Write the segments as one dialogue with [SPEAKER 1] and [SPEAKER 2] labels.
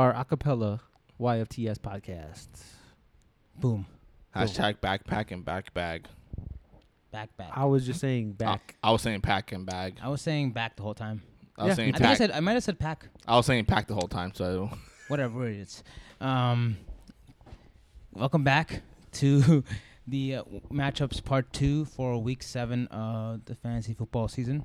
[SPEAKER 1] We are acapella YFTS podcast.
[SPEAKER 2] Boom,
[SPEAKER 3] Hashtag backpack and back bag.
[SPEAKER 2] back, back.
[SPEAKER 1] I was just saying back.
[SPEAKER 3] I was saying pack and bag.
[SPEAKER 2] I was saying back the whole time.
[SPEAKER 3] I was
[SPEAKER 1] Yeah.
[SPEAKER 3] saying
[SPEAKER 2] I think I
[SPEAKER 3] pack.
[SPEAKER 2] said I might have said pack.
[SPEAKER 3] I was saying pack the whole time. So
[SPEAKER 2] whatever it is. Um, welcome back to the uh, matchups part two for week seven of the fantasy football season.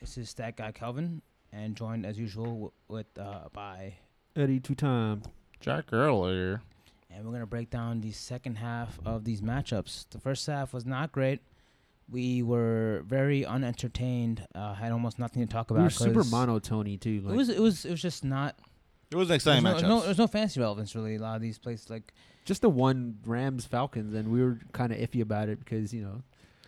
[SPEAKER 2] This is Stat Guy Calvin, and joined as usual w- with uh, by,
[SPEAKER 1] Eddie two time.
[SPEAKER 3] Jack earlier.
[SPEAKER 2] and we're gonna break down the second half of these matchups. The first half was not great. We were very unentertained. Uh, had almost nothing to talk about.
[SPEAKER 1] We were super
[SPEAKER 2] 'cause
[SPEAKER 1] monotony too.
[SPEAKER 2] It was it was it was just not.
[SPEAKER 3] It was an
[SPEAKER 2] There's
[SPEAKER 3] exciting
[SPEAKER 2] no,
[SPEAKER 3] matchup.
[SPEAKER 2] no, there's no fantasy relevance really. A lot of these places like
[SPEAKER 1] just the one Rams Falcons, and we were kind of iffy about it because you know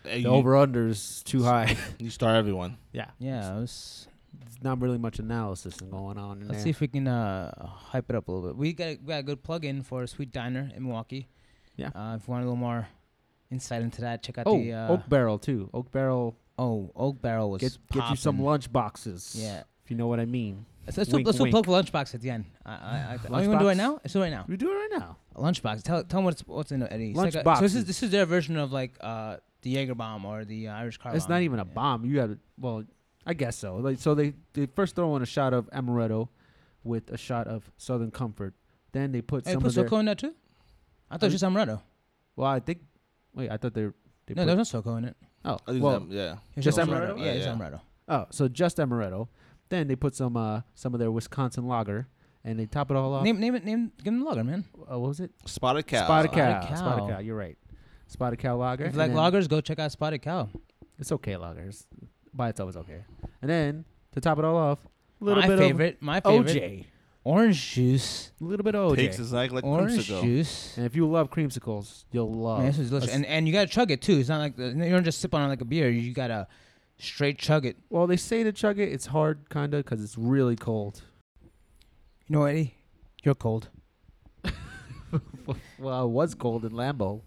[SPEAKER 3] Hey,
[SPEAKER 1] the
[SPEAKER 3] you-
[SPEAKER 1] over under's too high.
[SPEAKER 3] You start everyone.
[SPEAKER 1] yeah,
[SPEAKER 2] yeah, it was
[SPEAKER 1] there's not really much analysis going on
[SPEAKER 2] Let's
[SPEAKER 1] there.
[SPEAKER 2] see if we can uh, hype it up a little bit. We got a, we got a good plug in for Sweet Diner in Milwaukee.
[SPEAKER 1] Yeah.
[SPEAKER 2] Uh, if you want a little more insight into that, check out
[SPEAKER 1] oh,
[SPEAKER 2] the uh,
[SPEAKER 1] Oak Barrel too. Oak Barrel
[SPEAKER 2] oh Oak Barrel was
[SPEAKER 1] get get you some lunch boxes.
[SPEAKER 2] Yeah.
[SPEAKER 1] if you know what I mean.
[SPEAKER 2] Let's, let's, do, let's do a plug Lunchbox at the end. I, I, I, oh, you to do it right now? Let's do it right now.
[SPEAKER 1] We do it right now.
[SPEAKER 2] Lunchbox. Tell tell them what's what's in it, Eddie. It's like a- so this is this is their version of like uh, the Jaeger bomb or the uh, Irish car.
[SPEAKER 1] It's
[SPEAKER 2] bomb.
[SPEAKER 1] not even a
[SPEAKER 2] Yeah.
[SPEAKER 1] bomb. You have well, I guess so. Like so, they they first throw in a shot of amaretto with a shot of Southern Comfort. Then they put
[SPEAKER 2] Hey,
[SPEAKER 1] some
[SPEAKER 2] put
[SPEAKER 1] of their.
[SPEAKER 2] SoCo in that too. I thought it was just amaretto.
[SPEAKER 1] Well, I think. Wait, I thought they. they
[SPEAKER 2] No,
[SPEAKER 1] put,
[SPEAKER 2] there's no SoCo in it.
[SPEAKER 1] oh, well,
[SPEAKER 3] that- yeah.
[SPEAKER 1] Just
[SPEAKER 2] just
[SPEAKER 1] amaretto?
[SPEAKER 2] Yeah, it's
[SPEAKER 3] Yeah.
[SPEAKER 2] amaretto.
[SPEAKER 1] oh, so just amaretto. Then they put some uh some of their Wisconsin lager, and they top it all off.
[SPEAKER 2] Name name it name. Give them the logger, man.
[SPEAKER 1] uh, what was it?
[SPEAKER 3] Spotted cow.
[SPEAKER 1] Spotted
[SPEAKER 2] Spotted
[SPEAKER 1] cow.
[SPEAKER 2] Cow.
[SPEAKER 1] Spotted cow. You're right. Spotted cow lager.
[SPEAKER 2] If you like
[SPEAKER 1] then-
[SPEAKER 2] loggers, go check out Spotted Cow.
[SPEAKER 1] It's okay, lagers. By itself is okay. And then to top it all off, a little
[SPEAKER 2] my
[SPEAKER 1] bit
[SPEAKER 2] favorite, my
[SPEAKER 1] of
[SPEAKER 2] favorite,
[SPEAKER 1] OJ.
[SPEAKER 2] orange juice,
[SPEAKER 1] A little bit of OJ.
[SPEAKER 3] Takes his like like
[SPEAKER 2] orange
[SPEAKER 3] creamsicle.
[SPEAKER 2] juice.
[SPEAKER 1] And if you love creamsicles, you'll love.
[SPEAKER 2] Man, this is delicious. And and you gotta chug it too. It's not like the, you don't just sip on it like a beer. You gotta straight chug it.
[SPEAKER 1] well, they say to chug it. It's hard, kinda, because it's really cold.
[SPEAKER 2] You know, Eddie, you're cold.
[SPEAKER 1] Well, I was cold in Lambeau.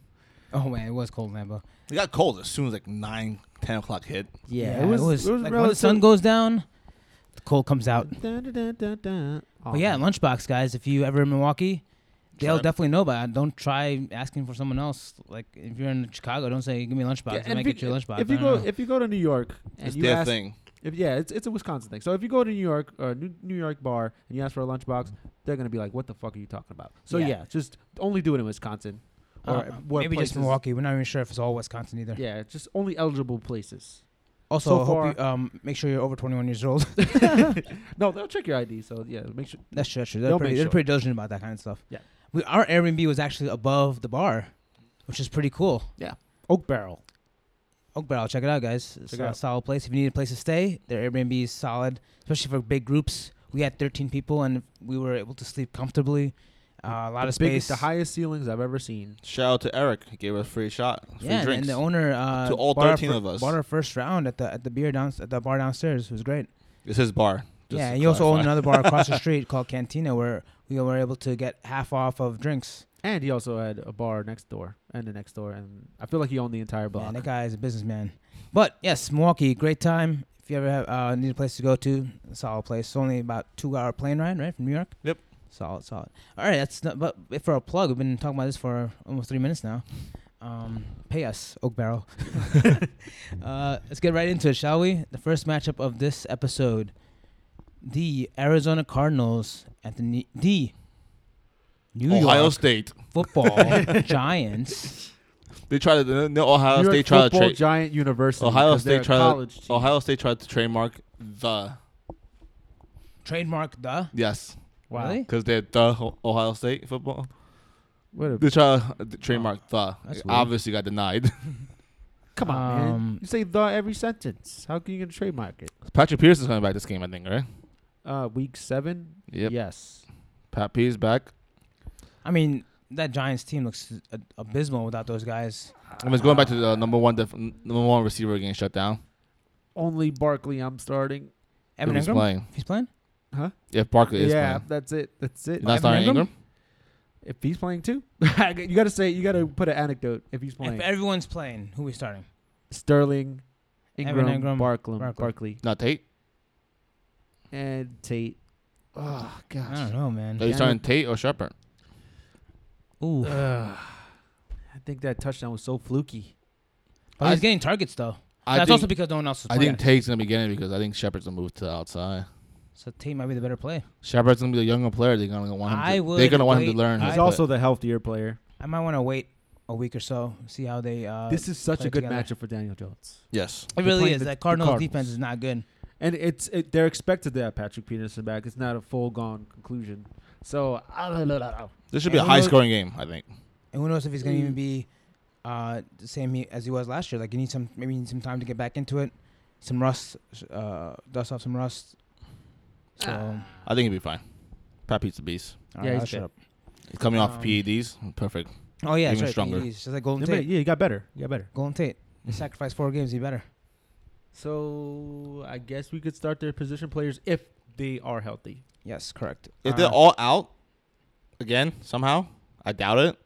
[SPEAKER 2] Oh man, it was cold, Lambeau.
[SPEAKER 3] It got cold as soon as like 9, 10 o'clock hit.
[SPEAKER 1] Yeah, it was. It was,
[SPEAKER 2] like when the
[SPEAKER 1] relative-
[SPEAKER 2] sun goes down, the cold comes out.
[SPEAKER 1] Dun, dun, dun, dun, dun. Oh,
[SPEAKER 2] but yeah,
[SPEAKER 1] man.
[SPEAKER 2] lunchbox guys. If you ever in Milwaukee, they'll
[SPEAKER 3] Try-
[SPEAKER 2] definitely know about it. Don't try asking for someone else. Like if you're in Chicago, don't say give me a lunchbox.
[SPEAKER 1] Yeah,
[SPEAKER 2] I
[SPEAKER 1] and
[SPEAKER 2] might
[SPEAKER 1] if
[SPEAKER 2] get you a lunchbox.
[SPEAKER 1] If
[SPEAKER 2] I
[SPEAKER 1] you
[SPEAKER 2] don't
[SPEAKER 1] go,
[SPEAKER 2] know.
[SPEAKER 1] if you go to New York and
[SPEAKER 3] It's
[SPEAKER 1] you
[SPEAKER 3] their
[SPEAKER 1] ask,
[SPEAKER 3] thing.
[SPEAKER 1] if yeah, it's it's a Wisconsin thing. So if you go to New York or New, New York bar and you ask for a lunchbox, they're gonna be like, "What the fuck are you talking about?" So
[SPEAKER 2] Yeah.
[SPEAKER 1] yeah, just only do it in Wisconsin. Or
[SPEAKER 2] Uh,
[SPEAKER 1] what
[SPEAKER 2] maybe just Milwaukee. We're not even sure if it's all Wisconsin either.
[SPEAKER 1] Yeah, just only eligible places.
[SPEAKER 2] Also,
[SPEAKER 1] So
[SPEAKER 2] hope you, um, make sure you're over 21 years old.
[SPEAKER 1] No, they'll check your ID. So yeah, make sure.
[SPEAKER 2] That's true. That's true.
[SPEAKER 1] They'll
[SPEAKER 2] They're, pretty, they're
[SPEAKER 1] sure.
[SPEAKER 2] pretty diligent about that kind of stuff.
[SPEAKER 1] Yeah.
[SPEAKER 2] We, our Airbnb was actually above the bar, which is pretty cool.
[SPEAKER 1] Yeah, Oak Barrel.
[SPEAKER 2] Oak Barrel, check it out, guys. It's
[SPEAKER 1] Check
[SPEAKER 2] a
[SPEAKER 1] out.
[SPEAKER 2] solid place. If you need a place to stay, their Airbnb is solid, especially for big groups. We had 13 people, and we were able to sleep comfortably. Uh, a lot
[SPEAKER 1] the
[SPEAKER 2] of
[SPEAKER 1] biggest-
[SPEAKER 2] space.
[SPEAKER 1] the highest ceilings I've ever seen.
[SPEAKER 3] Shout out to Eric. He gave us a free shot. Free
[SPEAKER 2] yeah, and-
[SPEAKER 3] drinks.
[SPEAKER 2] and the owner uh,
[SPEAKER 3] To all
[SPEAKER 2] bought our
[SPEAKER 3] 13
[SPEAKER 2] fir-
[SPEAKER 3] of us.
[SPEAKER 2] bought our first round at the at the beer down at the bar downstairs. It was great.
[SPEAKER 3] it's his bar. just
[SPEAKER 2] yeah,
[SPEAKER 3] to
[SPEAKER 2] he also owned another bar across the street called Cantina, where we were able to get half off of drinks.
[SPEAKER 1] And he also had a bar next door and the next door, and I feel like he owned the entire block.
[SPEAKER 2] Man, that guy is a businessman. But yes, Milwaukee, great time. If you ever have, uh, need a place to go to, a solid place. It's only about two hour plane ride, right, from New York.
[SPEAKER 3] Yep.
[SPEAKER 2] Solid, solid. All right, that's not, but for a plug, we've been talking about this for almost three minutes now. Um, pay us, Oak Barrel. uh, let's get right into it, shall we? The first matchup of this episode: the Arizona Cardinals at the Ni- the New
[SPEAKER 3] Ohio
[SPEAKER 2] York
[SPEAKER 3] State.
[SPEAKER 2] Football Giants.
[SPEAKER 3] They tried to. No, Ohio
[SPEAKER 1] New
[SPEAKER 3] State tried to
[SPEAKER 1] Football
[SPEAKER 3] trade.
[SPEAKER 1] Giant University.
[SPEAKER 3] Ohio
[SPEAKER 1] 'cause they're
[SPEAKER 3] State tried. To. Ohio State tried to trademark the
[SPEAKER 2] Trademark the.
[SPEAKER 3] yes
[SPEAKER 1] Wow.
[SPEAKER 2] Really?
[SPEAKER 3] because they're the Ohio State football.
[SPEAKER 1] What a-
[SPEAKER 3] They tried to trademark the.
[SPEAKER 2] that's weird.
[SPEAKER 3] obviously got denied.
[SPEAKER 1] come on,
[SPEAKER 2] Um,
[SPEAKER 1] man. You say the every sentence. How can you get a trademark it?
[SPEAKER 3] Patrick Pierce is coming back this game, I think, right?
[SPEAKER 1] Uh, week seven.
[SPEAKER 3] Yep.
[SPEAKER 1] Yes.
[SPEAKER 3] Pat P is back.
[SPEAKER 2] I mean, that Giants team looks a- abysmal without those guys.
[SPEAKER 3] I mean, it's going back to the number one def- number one receiver getting shut down.
[SPEAKER 1] Only Barkley. I'm starting.
[SPEAKER 2] Evan
[SPEAKER 3] Who's
[SPEAKER 2] Engram,
[SPEAKER 3] playing?
[SPEAKER 2] he's playing.
[SPEAKER 1] Huh?
[SPEAKER 3] If Barkley is playing.
[SPEAKER 1] yeah,
[SPEAKER 3] playing.
[SPEAKER 1] that's it. That's it.
[SPEAKER 3] You're not starting
[SPEAKER 2] Engram?
[SPEAKER 3] Engram?
[SPEAKER 1] If he's playing too, you got to say you got to put an anecdote. If he's playing, If
[SPEAKER 2] everyone's playing, who we starting?
[SPEAKER 1] Sterling,
[SPEAKER 2] Evan
[SPEAKER 1] Engram,
[SPEAKER 2] Engram,
[SPEAKER 1] Barkley,
[SPEAKER 2] Barkley.
[SPEAKER 1] Barkley,
[SPEAKER 3] Not Tate?
[SPEAKER 1] and Tate. Oh gosh.
[SPEAKER 2] I
[SPEAKER 1] gosh.
[SPEAKER 2] don't know, man.
[SPEAKER 3] Are you
[SPEAKER 1] Yeah,
[SPEAKER 3] starting Tate or Shepard?
[SPEAKER 2] Ooh,
[SPEAKER 1] Ugh. I think that touchdown was so fluky.
[SPEAKER 2] but he's getting targets though.
[SPEAKER 3] I
[SPEAKER 2] That's
[SPEAKER 3] think,
[SPEAKER 2] also because no one else is
[SPEAKER 3] I
[SPEAKER 2] playing.
[SPEAKER 3] think Tate's going to be getting it because I think Shepard's going to move to the outside.
[SPEAKER 2] So Tate might be the better play.
[SPEAKER 3] Shepard's going to be the younger player. They're going to want him
[SPEAKER 2] I
[SPEAKER 3] to,
[SPEAKER 2] would
[SPEAKER 3] they're going to want him
[SPEAKER 2] wait-
[SPEAKER 3] to learn.
[SPEAKER 1] He's
[SPEAKER 3] how
[SPEAKER 1] also the healthier player.
[SPEAKER 2] I might want to wait a week or so, see how they. Uh,
[SPEAKER 1] this is such
[SPEAKER 2] play
[SPEAKER 1] a good
[SPEAKER 2] together.
[SPEAKER 1] matchup for Daniel Jones,
[SPEAKER 3] Yes.
[SPEAKER 2] It
[SPEAKER 1] They're
[SPEAKER 2] really
[SPEAKER 1] playing
[SPEAKER 2] is.
[SPEAKER 1] the-
[SPEAKER 2] that
[SPEAKER 1] the
[SPEAKER 2] Cardinals,
[SPEAKER 1] Cardinals.
[SPEAKER 2] defense is not good.
[SPEAKER 1] and it's it, they're expected to have Patrick Peterson back. It's not a full gone conclusion. So I don't know.
[SPEAKER 3] This should be a
[SPEAKER 2] And who knows-
[SPEAKER 3] high scoring game, I think.
[SPEAKER 2] And who knows if he's going to
[SPEAKER 1] Mm.
[SPEAKER 2] even be uh, the same he, as he was last year. Like you need some, maybe you need some time to get back into it, some rust, uh, dust off some rust. So,
[SPEAKER 3] I think he'd be fine. Pat Pete's a beast.
[SPEAKER 2] all
[SPEAKER 1] Yeah,
[SPEAKER 2] right,
[SPEAKER 1] he's good.
[SPEAKER 2] up.
[SPEAKER 3] He's coming off
[SPEAKER 2] Um,
[SPEAKER 3] PEDs. Perfect.
[SPEAKER 2] Oh yeah,
[SPEAKER 3] Even
[SPEAKER 2] right.
[SPEAKER 3] stronger.
[SPEAKER 2] He's just like Golden
[SPEAKER 1] Yeah,
[SPEAKER 2] Tate.
[SPEAKER 1] yeah, you got better. You got better.
[SPEAKER 2] Golden Tate. He sacrificed four games. He better.
[SPEAKER 1] So I guess we could start their position players if they are healthy.
[SPEAKER 2] Yes, correct.
[SPEAKER 3] If
[SPEAKER 2] Uh,
[SPEAKER 3] they're all out again somehow, I doubt it.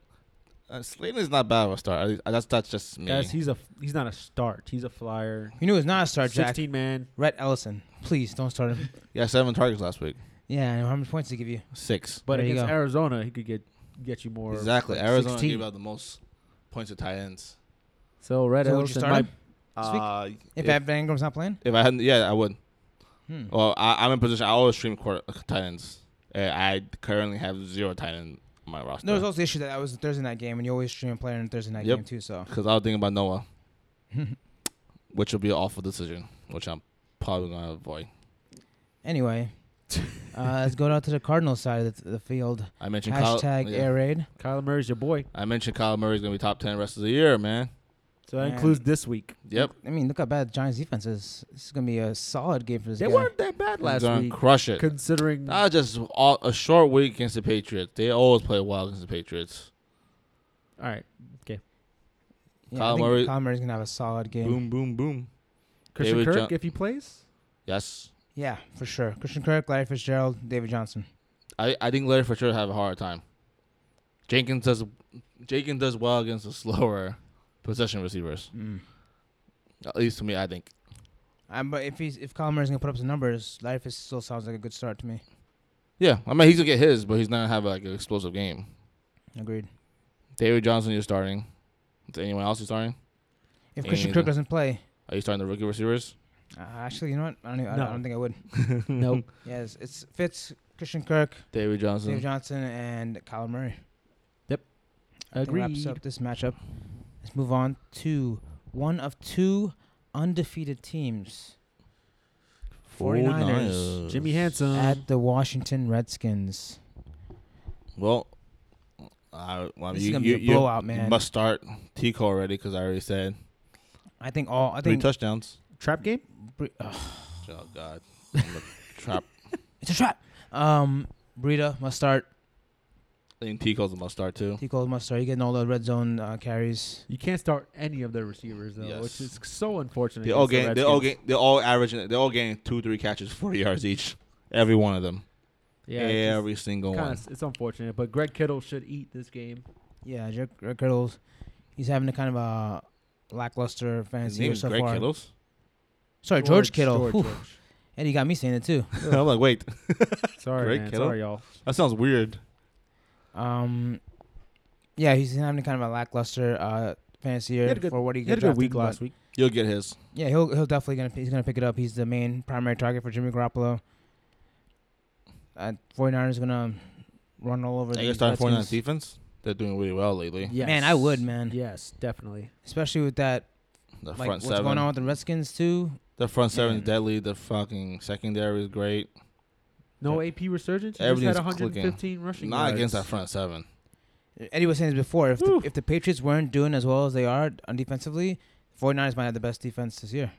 [SPEAKER 3] Uh, Slayton is not bad of a start. At That's that's just me.
[SPEAKER 1] Guys, he's a he's not a start. He's a flyer.
[SPEAKER 2] you knew it's not a start, Jack.
[SPEAKER 1] Sixteen man.
[SPEAKER 2] Rhett Ellison. Please don't start him.
[SPEAKER 3] yeah, seven targets last week.
[SPEAKER 2] yeah, and how many points did he give you?
[SPEAKER 3] Six.
[SPEAKER 1] But
[SPEAKER 2] There you
[SPEAKER 1] against. Arizona, he could get get you more.
[SPEAKER 3] exactly.
[SPEAKER 1] like
[SPEAKER 3] Arizona
[SPEAKER 1] 16.
[SPEAKER 3] gave out the most points to tight ends.
[SPEAKER 1] So Red
[SPEAKER 2] So would you
[SPEAKER 1] Ellison
[SPEAKER 2] start
[SPEAKER 1] might.
[SPEAKER 2] him?
[SPEAKER 3] Uh,
[SPEAKER 2] If,
[SPEAKER 3] if,
[SPEAKER 2] Evan Engram's not playing?
[SPEAKER 3] if I hadn't, yeah, I would.
[SPEAKER 2] Hmm.
[SPEAKER 3] Well, I, I'm in position. I always stream court, uh, tight ends. Uh, I currently have zero tight end on my roster.
[SPEAKER 2] There was also the issue that I was Thursday night game, and you always stream a player in Thursday night
[SPEAKER 3] Yep.
[SPEAKER 2] game too. So
[SPEAKER 3] because I was thinking about Noah, which will be an awful decision, which I'm probably gonna avoid.
[SPEAKER 2] anyway, uh, let's go down to the Cardinals side of the, the field.
[SPEAKER 3] I mentioned Kyle,
[SPEAKER 2] Hashtag
[SPEAKER 3] yeah.
[SPEAKER 2] air raid.
[SPEAKER 1] Kyler Murray's your boy.
[SPEAKER 3] I mentioned Kyle Murray's gonna be top ten rest of the year, man.
[SPEAKER 1] So that
[SPEAKER 2] Man.
[SPEAKER 1] includes this week.
[SPEAKER 3] Yep,
[SPEAKER 2] I mean, look how bad the Giants defense is. This is gonna be a solid game for this
[SPEAKER 1] They
[SPEAKER 2] guy.
[SPEAKER 1] weren't that bad last
[SPEAKER 3] gonna
[SPEAKER 1] week,
[SPEAKER 3] crush it.
[SPEAKER 1] considering.
[SPEAKER 3] Not just all, a short week against the Patriots. They always play well against the Patriots.
[SPEAKER 1] all right,
[SPEAKER 2] Yeah,
[SPEAKER 3] Kyle
[SPEAKER 2] I think
[SPEAKER 3] Murray-
[SPEAKER 2] Kyle Murray's gonna have a solid game.
[SPEAKER 3] Boom, boom, boom.
[SPEAKER 1] Christian
[SPEAKER 3] David
[SPEAKER 1] Kirk
[SPEAKER 3] Jo-
[SPEAKER 1] if he plays.
[SPEAKER 3] Yes,
[SPEAKER 2] Yeah, for sure. Christian Kirk, Larry Fitzgerald, David Johnson.
[SPEAKER 3] I, I think Larry for sure have a hard time. Jenkins does Jenkins does well against the slower possession receivers.
[SPEAKER 2] Mm.
[SPEAKER 3] At least to me, I think.
[SPEAKER 2] Um, but if he's if Kyle Murray's gonna put up some numbers, life is still sounds like a good start to me.
[SPEAKER 3] Yeah, I mean he's gonna get his, but he's not gonna have like an explosive game.
[SPEAKER 2] Agreed.
[SPEAKER 3] David Johnson, you're starting. Is anyone else you starting?
[SPEAKER 2] If Christian
[SPEAKER 3] either.
[SPEAKER 2] Kirk doesn't play,
[SPEAKER 3] Are you starting the rookie receivers?
[SPEAKER 2] uh, actually, you know what? I don't, even, I,
[SPEAKER 1] No.
[SPEAKER 2] don't- I don't think I would.
[SPEAKER 1] Nope.
[SPEAKER 2] Yes, it's Fitz, Christian Kirk,
[SPEAKER 3] David Johnson.
[SPEAKER 2] David Johnson, and Kyle Murray.
[SPEAKER 1] Yep.
[SPEAKER 2] I think wraps up this matchup. Let's move on to one of two undefeated teams 49ers.
[SPEAKER 1] Jimmy Handsome.
[SPEAKER 2] at the Washington Redskins.
[SPEAKER 3] Well, I, well
[SPEAKER 2] This
[SPEAKER 3] you,
[SPEAKER 2] is gonna
[SPEAKER 3] you,
[SPEAKER 2] be a
[SPEAKER 3] you-
[SPEAKER 2] blowout, man.
[SPEAKER 3] must start Tico already because I already said
[SPEAKER 2] I think all. I think three
[SPEAKER 3] touchdowns.
[SPEAKER 1] Trap game.
[SPEAKER 2] Bre- ugh,
[SPEAKER 3] Oh God, trap.
[SPEAKER 2] it's a trap. Um, Breida must start.
[SPEAKER 3] I think Tico's a must start too.
[SPEAKER 2] T. Cole must start. You getting all the red zone uh, carries.
[SPEAKER 1] You can't start any of their receivers though,
[SPEAKER 3] Yes.
[SPEAKER 1] which is so unfortunate.
[SPEAKER 3] They all
[SPEAKER 1] against the
[SPEAKER 3] getting, they all
[SPEAKER 1] Redskins.
[SPEAKER 3] getting, they're all averaging, they're all getting two, three catches, forty yards each. Every one of them.
[SPEAKER 1] Yeah, it's
[SPEAKER 3] Every single
[SPEAKER 1] kinda
[SPEAKER 3] one.
[SPEAKER 1] s- it's unfortunate, but Greg Kittle should eat this game.
[SPEAKER 2] Yeah, Jack Jack Kittle's. He's having a kind of a lackluster
[SPEAKER 3] His
[SPEAKER 2] fantasy
[SPEAKER 3] name
[SPEAKER 2] year
[SPEAKER 3] is
[SPEAKER 2] so
[SPEAKER 3] Greg
[SPEAKER 2] far.
[SPEAKER 3] Kittles.
[SPEAKER 2] Sorry, George, Kittle.
[SPEAKER 1] George,
[SPEAKER 2] Whew.
[SPEAKER 1] George.
[SPEAKER 2] And he got me saying it too.
[SPEAKER 3] I'm like, wait,
[SPEAKER 1] Sorry,
[SPEAKER 3] Greg
[SPEAKER 1] man.
[SPEAKER 3] Kittle?
[SPEAKER 1] Sorry, y'all.
[SPEAKER 3] that sounds weird.
[SPEAKER 2] Um, yeah, he's having kind of a lackluster uh, fantasy year
[SPEAKER 1] good-
[SPEAKER 2] for what he,
[SPEAKER 1] He had a
[SPEAKER 2] got
[SPEAKER 1] good week last week.
[SPEAKER 3] You'll get his.
[SPEAKER 2] Yeah, he'll he'll definitely gonna he's gonna pick it up. He's the main primary target for Jimmy Garoppolo. Uh, 49ers gonna run all over
[SPEAKER 3] Are
[SPEAKER 2] the
[SPEAKER 3] you starting 49
[SPEAKER 2] Redskins.
[SPEAKER 3] defense? They're doing really well lately.
[SPEAKER 1] Yes.
[SPEAKER 2] Man, I would, man.
[SPEAKER 1] Yes, definitely.
[SPEAKER 2] Especially with that,
[SPEAKER 3] The
[SPEAKER 2] like
[SPEAKER 3] front
[SPEAKER 2] what's
[SPEAKER 3] seven.
[SPEAKER 2] going on with the Redskins too.
[SPEAKER 3] The front seven is deadly. The fucking secondary is great.
[SPEAKER 1] No AP resurgence. He just
[SPEAKER 3] Everything's
[SPEAKER 1] had
[SPEAKER 3] clicking.
[SPEAKER 1] 115 rushing
[SPEAKER 3] Not
[SPEAKER 1] yards.
[SPEAKER 3] against that front seven.
[SPEAKER 2] Eddie was saying this before. If the, if the Patriots weren't doing as well as they are on defensively, 49ers might have the best defense this year.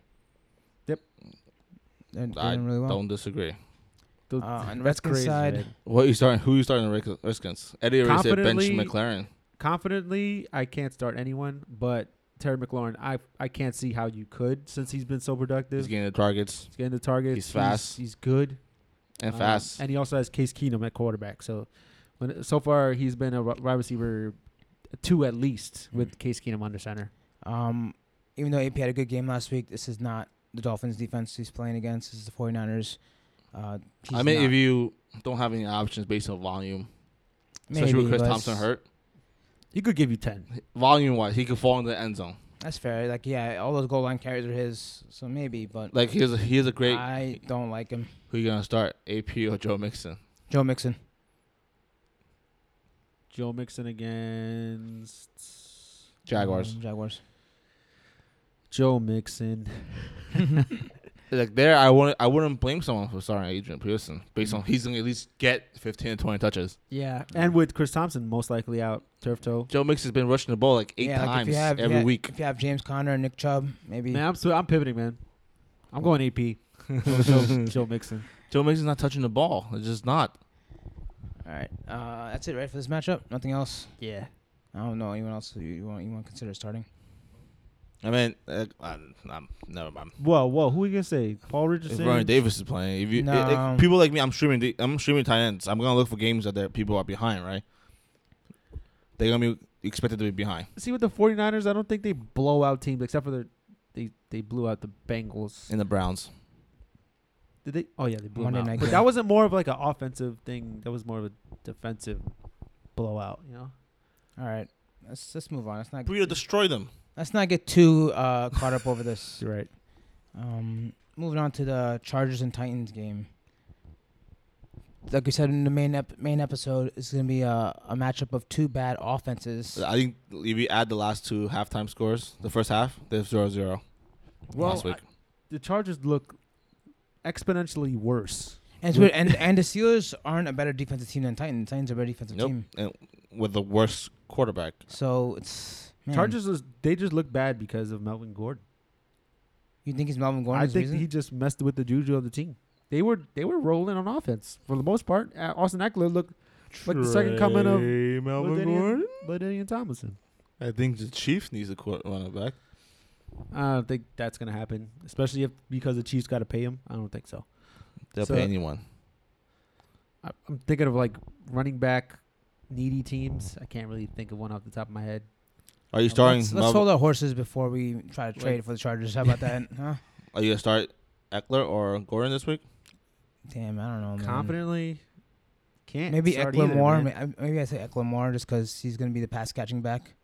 [SPEAKER 1] Yep.
[SPEAKER 2] They're, they're
[SPEAKER 3] I
[SPEAKER 2] doing really well.
[SPEAKER 3] Don't disagree.
[SPEAKER 1] The-
[SPEAKER 2] Uh, on
[SPEAKER 1] that's
[SPEAKER 2] Redskins
[SPEAKER 1] crazy,
[SPEAKER 2] side-
[SPEAKER 1] man.
[SPEAKER 3] What you starting? Who are you starting the Red- Redskins? Eddie already said bench McLaurin.
[SPEAKER 1] Confidently, I can't start anyone, but Terry McLaurin, I I can't see how you could since he's been so productive.
[SPEAKER 3] He's getting the targets.
[SPEAKER 1] He's getting the targets.
[SPEAKER 3] He's fast.
[SPEAKER 1] He's, good.
[SPEAKER 3] And
[SPEAKER 1] Um,
[SPEAKER 3] fast.
[SPEAKER 1] and he also has Case Keenum at quarterback. So, when so far he's been a wide receiver two at least with Case Keenum under center.
[SPEAKER 2] Um, even though AP had a good game last week, this is not the Dolphins defense he's playing against. This is the 49ers. Uh, he's
[SPEAKER 3] I mean, if you don't have any options based on volume, especially with Chris Thompson hurt,
[SPEAKER 1] He could give you ten.
[SPEAKER 3] volume wise, he could fall in the end zone.
[SPEAKER 2] That's fair. Like, yeah, all those goal line carries are his, so maybe. But
[SPEAKER 3] Like he's has a, he has a great.
[SPEAKER 2] I don't like him.
[SPEAKER 3] who you gonna start? AP or Joe Mixon?
[SPEAKER 2] Joe Mixon.
[SPEAKER 1] Joe Mixon against
[SPEAKER 3] Jaguars.
[SPEAKER 2] Um, Jaguars.
[SPEAKER 1] Joe Mixon.
[SPEAKER 3] Like there, I wouldn't I wouldn't blame someone for starting Adrian Peterson based on he's gonna at least get 15 to 20 touches.
[SPEAKER 1] Yeah, and with Chris Thompson most likely out turf toe.
[SPEAKER 3] Joe Mixon's been rushing the ball like eight
[SPEAKER 2] yeah,
[SPEAKER 3] times
[SPEAKER 2] you have,
[SPEAKER 3] every
[SPEAKER 2] yeah,
[SPEAKER 3] week.
[SPEAKER 2] If you have James Conner, and Nick Chubb, maybe.
[SPEAKER 1] Man, I'm sw- I'm pivoting, man. I'm going AP. Joe, Joe, Joe Mixon.
[SPEAKER 3] Joe Mixon's not touching the ball. It's just not.
[SPEAKER 2] All right, uh, that's it, right, for this matchup. Nothing else.
[SPEAKER 1] Yeah.
[SPEAKER 2] I don't know anyone else you, you want you want to consider starting.
[SPEAKER 3] I mean, uh, I'm, I'm, never mind.
[SPEAKER 1] Whoa, whoa. Who are you gonna say? Paul
[SPEAKER 3] If
[SPEAKER 1] Richardson.
[SPEAKER 3] Vernon Davis is playing, if you
[SPEAKER 2] No.
[SPEAKER 3] if people like me, I'm streaming. the- I'm streaming tight ends. I'm gonna look for games that there people are behind. Right? They're gonna be expected to be behind.
[SPEAKER 1] See with the 49ers, I don't think they blow out teams except for the they they blew out the Bengals.
[SPEAKER 3] And the Browns,
[SPEAKER 1] Did they? Oh yeah, they blew
[SPEAKER 2] Monday
[SPEAKER 1] them out.
[SPEAKER 2] night
[SPEAKER 1] But
[SPEAKER 2] game.
[SPEAKER 1] that wasn't more of like an offensive thing. That was more of a defensive blowout. You know.
[SPEAKER 2] All right, let's let's move on. Let's not
[SPEAKER 3] we destroy them.
[SPEAKER 2] Let's not get too uh, caught up over this.
[SPEAKER 1] You're right.
[SPEAKER 2] Um, moving on to the Chargers and Titans game. Like we said in the main ep- main episode, it's gonna be a, a matchup of two bad offenses.
[SPEAKER 3] I think if you add the last two halftime scores, the first half, they're 0-0
[SPEAKER 1] Well,
[SPEAKER 3] last week.
[SPEAKER 1] I- the Chargers look exponentially worse.
[SPEAKER 2] And weird, and and the Steelers aren't a better defensive team than Titans. Titans are a better defensive
[SPEAKER 3] Nope.
[SPEAKER 2] team.
[SPEAKER 3] and with the worst quarterback.
[SPEAKER 2] So it's man,
[SPEAKER 1] Chargers is, they just look bad because of Melvin Gordon.
[SPEAKER 2] You think he's Melvin Gordon?
[SPEAKER 1] I think
[SPEAKER 2] reason?
[SPEAKER 1] he just messed with the juju of the team. They were they were rolling on offense for the most part. Uh, Austin Ekeler looked like the second coming of Melvin LaDainian Tomlinson.
[SPEAKER 3] I think the Chiefs needs a quarter running back.
[SPEAKER 1] I don't think that's gonna happen, especially if because the Chiefs got to pay him. I don't think so.
[SPEAKER 3] They'll
[SPEAKER 1] So-
[SPEAKER 3] pay anyone.
[SPEAKER 1] I, I'm thinking of like running back needy teams. I can't really think of one off the top of my head.
[SPEAKER 3] Are you starting?
[SPEAKER 2] Let's, let's hold our horses before we try to trade
[SPEAKER 1] Like-
[SPEAKER 2] for the Chargers. How about that? huh?
[SPEAKER 3] Are you gonna start Ekeler or Gordon this week?
[SPEAKER 2] Damn, I don't know, man.
[SPEAKER 1] Confidently, can't
[SPEAKER 2] Maybe
[SPEAKER 1] start
[SPEAKER 2] Ekeler
[SPEAKER 1] either,
[SPEAKER 2] more.
[SPEAKER 1] man.
[SPEAKER 2] May- Maybe I say Ekeler more just because he's gonna be the pass catching back.